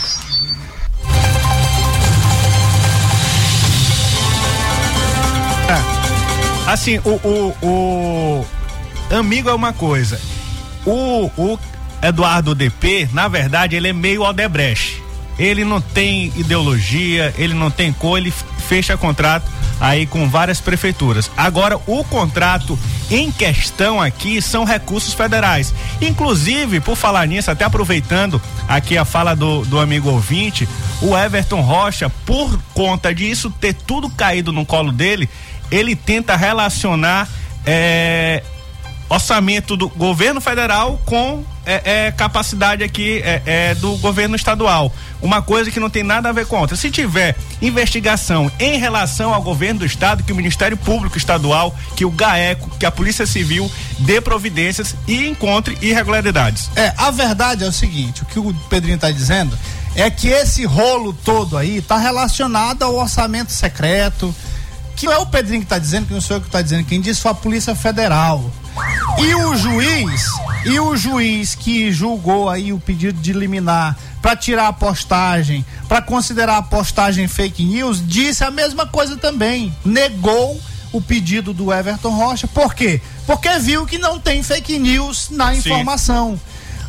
Assim, o, o, o amigo é uma coisa. O, o Eduardo DP, na verdade, ele é meio Odebrecht. Ele não tem ideologia, ele não tem cor, ele fecha contrato aí com várias prefeituras. Agora, o contrato em questão aqui são recursos federais. Inclusive, por falar nisso, até aproveitando aqui a fala do, do amigo ouvinte, o Everton Rocha, por conta disso ter tudo caído no colo dele, ele tenta relacionar é, orçamento do governo federal com é, é, capacidade aqui é, é, do governo estadual. Uma coisa que não tem nada a ver com outra. Se tiver investigação em relação ao governo do estado, que o Ministério Público Estadual, que o GAECO, que a Polícia Civil dê providências e encontre irregularidades. É, a verdade é o seguinte, o que o Pedrinho tá dizendo é que esse rolo todo aí tá relacionado ao orçamento secreto, que não é o Pedrinho que tá dizendo, que não sou eu que tá dizendo, quem disse foi a Polícia Federal. E o juiz, e o juiz que julgou aí o pedido de liminar para tirar a postagem, para considerar a postagem fake news, disse a mesma coisa também, negou o pedido do Everton Rocha. Por quê? Porque viu que não tem fake news na Sim. informação.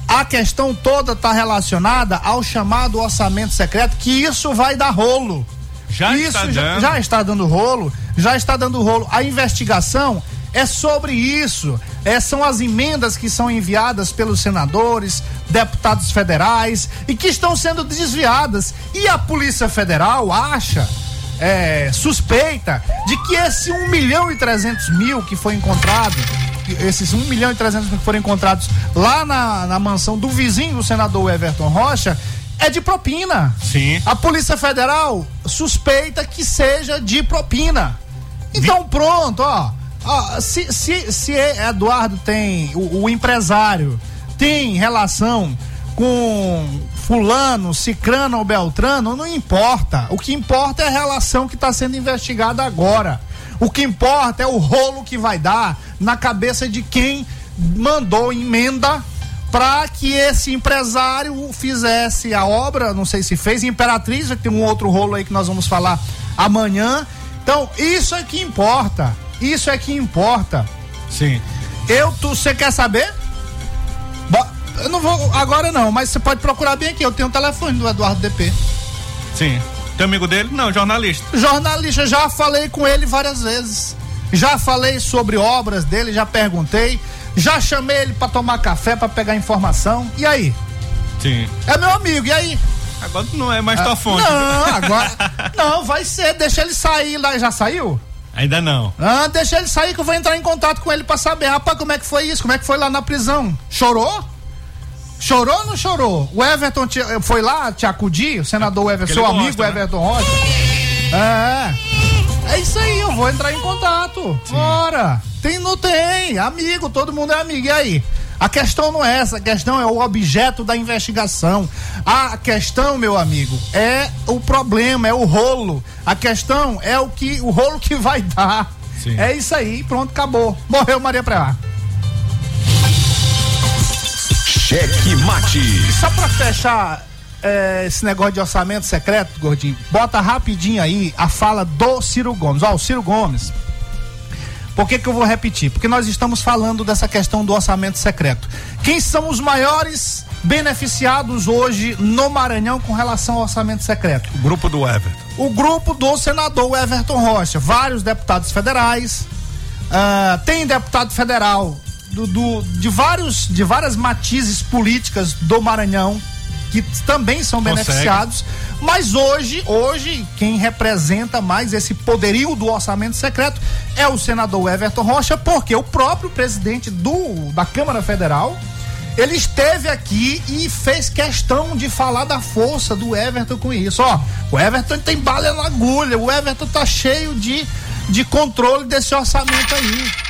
A questão toda está relacionada ao chamado orçamento secreto, que isso vai dar rolo. Já Isso está já, dando. já está dando rolo, já está dando rolo. A investigação é sobre isso. É, são as emendas que são enviadas pelos senadores, deputados federais e que estão sendo desviadas. E a Polícia Federal acha, é, suspeita, de que esse 1 milhão e 300 mil que foi encontrado, esses 1 milhão e 300 mil que foram encontrados lá na, na mansão do vizinho do senador Everton Rocha, é de propina. Sim. A Polícia Federal suspeita que seja de propina. Então pronto, ó. Ó, se, se, se Eduardo tem, o, o empresário tem relação com fulano, cicrano ou beltrano, não importa. O que importa é a relação que está sendo investigada agora. O que importa é o rolo que vai dar na cabeça de quem mandou emenda para que esse empresário fizesse a obra, não sei se fez, Imperatriz, ter um outro rolo aí que nós vamos falar amanhã. Então, isso é que importa. Isso é que importa. Sim. Eu, tu, você quer saber? Bo- Eu não vou agora não, mas você pode procurar bem aqui. Eu tenho o telefone do Eduardo DP. Sim. Tem amigo dele? Não, jornalista. Jornalista, já falei com ele várias vezes. Já falei sobre obras dele, já perguntei. Já chamei ele para tomar café, para pegar informação. E aí? Sim. É meu amigo, e aí? Agora não é mais tua Ah, fonte. Não, (laughs) agora. não, vai ser. Deixa ele sair lá. Já saiu? Ainda não. Ah, deixa ele sair que eu vou entrar em contato com ele pra saber. Rapaz, como é que foi isso? Como é que foi lá na prisão? Chorou? Chorou ou não chorou? O Everton te- foi lá te acudir? O senador Everton, seu amigo gosta, né? Everton Rocha? É. É isso aí, eu vou entrar em contato. Ora, tem, não tem, amigo, todo mundo é amigo. E aí? A questão não é essa, a questão é o objeto da investigação. A questão, meu amigo, é o problema, é o rolo. A questão é o que o rolo que vai dar. Sim. É isso aí, pronto, acabou. Morreu Maria Preá. Cheque mate. Só pra fechar é, esse negócio de orçamento secreto, gordinho, bota rapidinho aí a fala do Ciro Gomes. Ó, o Ciro Gomes. Por que, que eu vou repetir? Porque nós estamos falando dessa questão do orçamento secreto. Quem são os maiores beneficiados hoje no Maranhão com relação ao orçamento secreto? O grupo do Everton. o grupo do senador Everton Rocha, vários deputados federais, ah, tem deputado federal do, do- de vários de várias matizes políticas do Maranhão que também são Consegue. beneficiados, mas hoje hoje quem representa mais esse poderio do orçamento secreto é o senador Everton Rocha, porque o próprio presidente do da Câmara Federal ele esteve aqui e fez questão de falar da força do Everton com isso. Ó, o Everton tem bala na agulha, o Everton tá cheio de, de controle desse orçamento aí.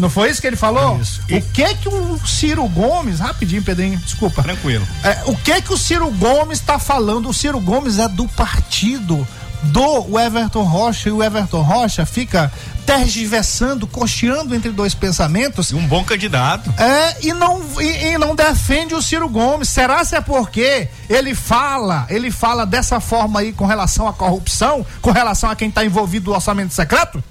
Não foi isso que ele falou? Isso. O que que o Ciro Gomes, rapidinho, Pedrinho, desculpa. Tranquilo. É, o que que o Ciro Gomes está falando? O Ciro Gomes é do partido do Everton Rocha e o Everton Rocha fica tergiversando, cocheando entre dois pensamentos E um bom candidato. é, e não, e, e não defende o Ciro Gomes. Será se é porque ele fala, ele fala dessa forma aí com relação à corrupção, com relação a quem está envolvido no orçamento secreto?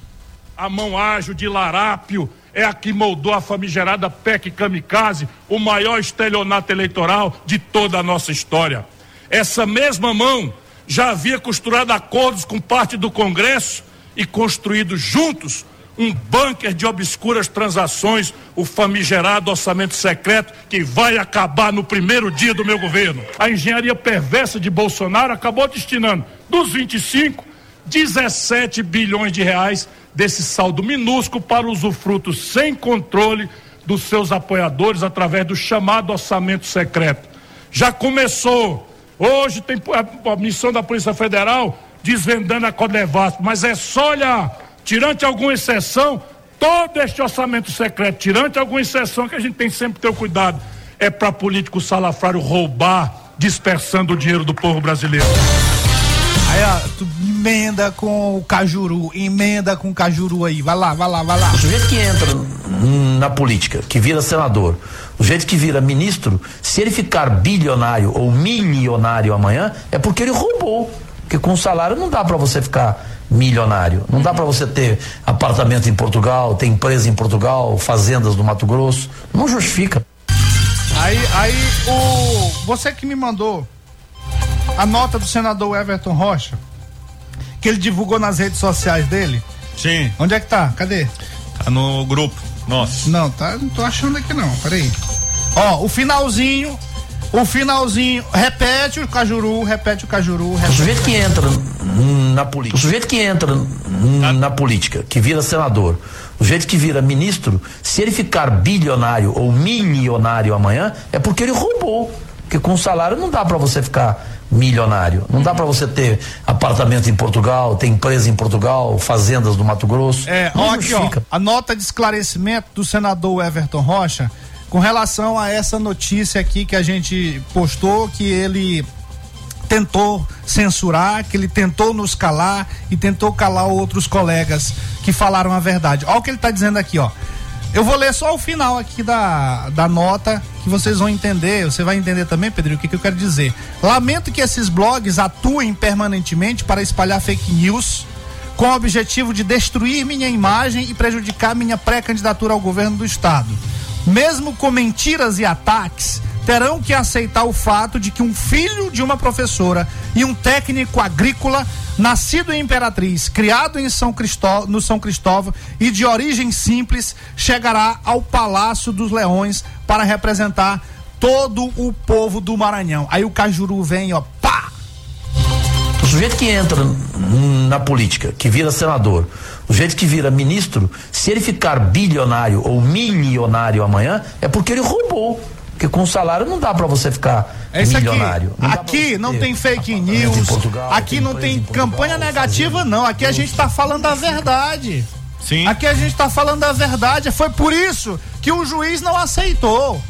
A mão ágil de Larápio é a que moldou a famigerada PEC Kamikaze, o maior estelionato eleitoral de toda a nossa história. Essa mesma mão já havia costurado acordos com parte do Congresso e construído juntos um bunker de obscuras transações, o famigerado orçamento secreto que vai acabar no primeiro dia do meu governo. A engenharia perversa de Bolsonaro acabou destinando dos 25 17 bilhões de reais desse saldo minúsculo para usufruto sem controle dos seus apoiadores através do chamado orçamento secreto. Já começou. Hoje tem a, missão da Polícia Federal desvendando a Codevasp, mas é só olhar, tirante alguma exceção, todo este orçamento secreto, tirante alguma exceção que a gente tem sempre que ter o cuidado, é para político salafrário roubar, dispersando o dinheiro do povo brasileiro. Aí, ó, tu emenda com o Cajuru, emenda com o Cajuru aí. Vai lá, vai lá, vai lá. O sujeito que entra na política, que vira senador, o sujeito que vira ministro, se ele ficar bilionário ou milionário amanhã, é porque ele roubou. Porque com salário não dá para você ficar milionário. Não dá para você ter apartamento em Portugal, ter empresa em Portugal, fazendas no Mato Grosso. Não justifica. Aí, aí, o. Você que me mandou a nota do senador Everton Rocha, que ele divulgou nas redes sociais dele? Sim. Onde é que tá? Cadê? Tá no grupo. Nossa. Não, tá, não tô achando aqui não. Peraí. Ó, o finalzinho. O finalzinho. Repete o Cajuru, repete o Cajuru. Repete O sujeito que entra na política, o sujeito que entra hum, na política, que vira senador, o sujeito que vira ministro, se ele ficar bilionário ou milionário amanhã, é porque ele roubou. Porque com salário não dá para você ficar milionário. Não dá para você ter apartamento em Portugal, ter empresa em Portugal, fazendas no Mato Grosso. É, ó, aqui, ó, a nota de esclarecimento do senador Everton Rocha com relação a essa notícia aqui que a gente postou, que ele tentou censurar, que ele tentou nos calar e tentou calar outros colegas que falaram a verdade. Olha o que ele está dizendo aqui, ó. Eu vou ler só o final aqui da, da nota que vocês vão entender. Você vai entender também, Pedro, o que, que eu quero dizer. Lamento que esses blogs atuem permanentemente para espalhar fake news com o objetivo de destruir minha imagem e prejudicar minha pré-candidatura ao governo do estado. Mesmo com mentiras e ataques, terão que aceitar o fato de que um filho de uma professora e um técnico agrícola, nascido em Imperatriz, criado em São Cristó no São Cristóvão e de origem simples, chegará ao Palácio dos Leões para representar todo o povo do Maranhão. Aí o Cajuru vem, ó, pá! O sujeito que entra na política, que vira senador, o sujeito que vira ministro, se ele ficar bilionário ou milionário amanhã, é porque ele roubou. Porque com salário não dá para você ficar É isso aqui. milionário. Não dá pra Aqui não tem fake news. Portugal, Aqui ter não tem Portugal, campanha negativa, não. Aqui a gente tá falando a verdade. Sim. Aqui a gente tá falando a verdade. Foi por isso que o juiz não aceitou.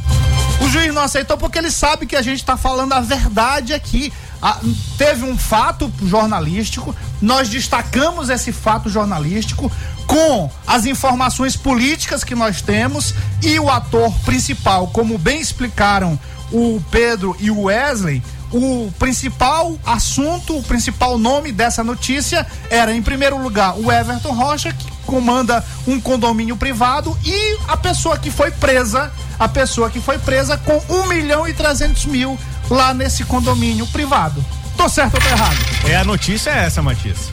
O juiz não aceitou porque ele sabe que a gente tá falando a verdade aqui. Ah, teve um fato jornalístico, nós destacamos esse fato jornalístico com as informações políticas que nós temos e o ator principal, como bem explicaram o Pedro e o Wesley, o principal assunto, o principal nome dessa notícia era, em primeiro lugar, o Everton Rocha, que comanda um condomínio privado, e a pessoa que foi presa, a pessoa que foi presa com um milhão e trezentos mil lá nesse condomínio privado. Tô certo ou tô errado? É a notícia é essa, Matias.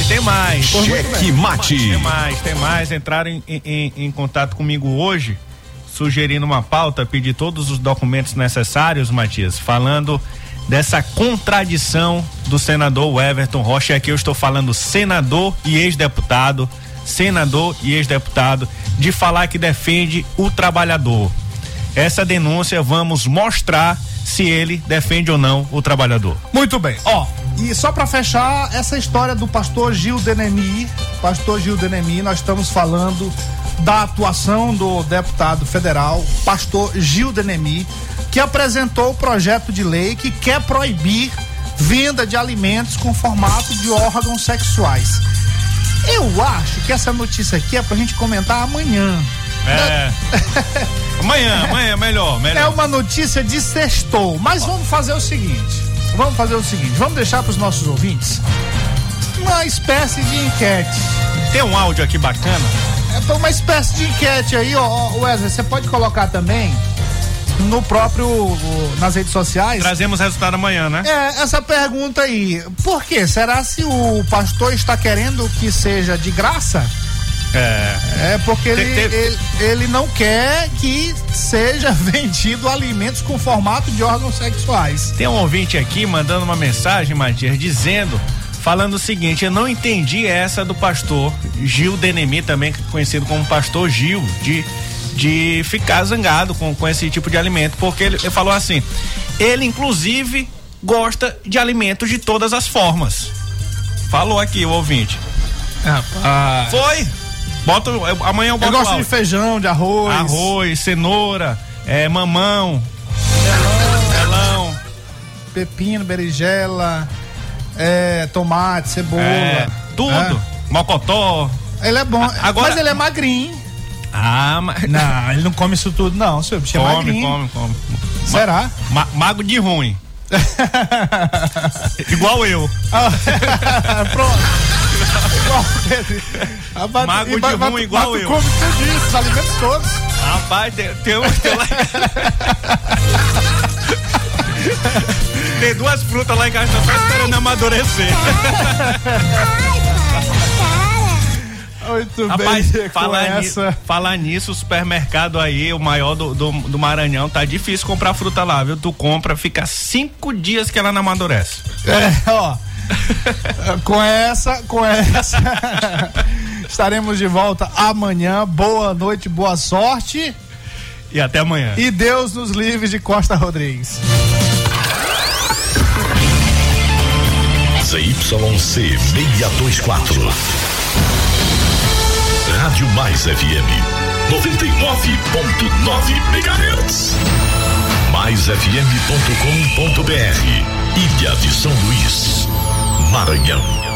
E tem mais. Cheque mate. Tem mais, tem mais. Entraram em, em- em contato comigo hoje, sugerindo uma pauta, pedir todos os documentos necessários, Matias, falando dessa contradição do senador Everton Rocha. Aqui eu estou falando senador e ex-deputado, senador e ex-deputado, de falar que defende o trabalhador. Essa denúncia vamos mostrar se ele defende ou não o trabalhador. Muito bem. Ó, e só para fechar essa história do pastor Gil Denemi, pastor Gil Denemi, nós estamos falando da atuação do deputado federal, pastor Gil Denemi, que apresentou o projeto de lei que quer proibir venda de alimentos com formato de órgãos sexuais. Eu acho que essa notícia aqui é pra gente comentar amanhã. É. (laughs) amanhã, amanhã, melhor, melhor. É uma notícia de sextou, mas vamos fazer o seguinte. Vamos fazer o seguinte, vamos deixar para os nossos ouvintes uma espécie de enquete. Tem um áudio aqui bacana? É uma espécie de enquete aí, ó, Wesley, você pode colocar também no próprio nas redes sociais. Trazemos resultado amanhã, né? É, essa pergunta aí. Por quê? Será se o pastor está querendo que seja de graça? É. É porque ele, Tem- tem- ele, ele não quer que seja (laughs) vendido alimentos com formato de órgãos sexuais. Tem um ouvinte aqui mandando uma mensagem, Matias, dizendo, falando o seguinte: eu não entendi essa do pastor Gil Denemi, também conhecido como pastor Gil, de, de ficar zangado com, com esse tipo de alimento, porque ele, ele falou assim: ele, inclusive, gosta de alimentos de todas as formas. Falou aqui o ouvinte. Rapaz. Foi? Bota, eu- amanhã eu Eu boto o gosto de feijão, de arroz. Arroz, cenoura, é, mamão, melão. Pepino, berinjela, é, tomate, cebola. É, tudo. Mocotó. Ele é bom, agora- mas ele é magrinho. Ah, mas. Não, ele não come isso tudo, não. Seu bicho é Come, magrinho. come, come. Será? Ma- mago de ruim. (laughs) Igual eu. (laughs) Pronto. Igual Pedro. Mago e- de mas- ruim igual eu. come tudo isso, os alimentos todos. Rapaz, tem, tem um. Tem lá... (laughs) Tem duas frutas lá em casa, só esperando amadurecer. Muito Rapaz, bem, falar, essa. ni, falar nisso, o supermercado aí, o maior do, do, do Maranhão, tá difícil comprar fruta lá, viu? Tu compra, fica cinco dias que ela não amadurece. É, ó. Com essa, com essa. (laughs) Estaremos de volta amanhã. Boa noite, boa sorte. E até amanhã. E Deus nos livre de Costa Rodrigues. ZYC 624. Rádio Mais FM 99.9 MHz. MaisFM.com.br Ilha de São Luís, Maranhão.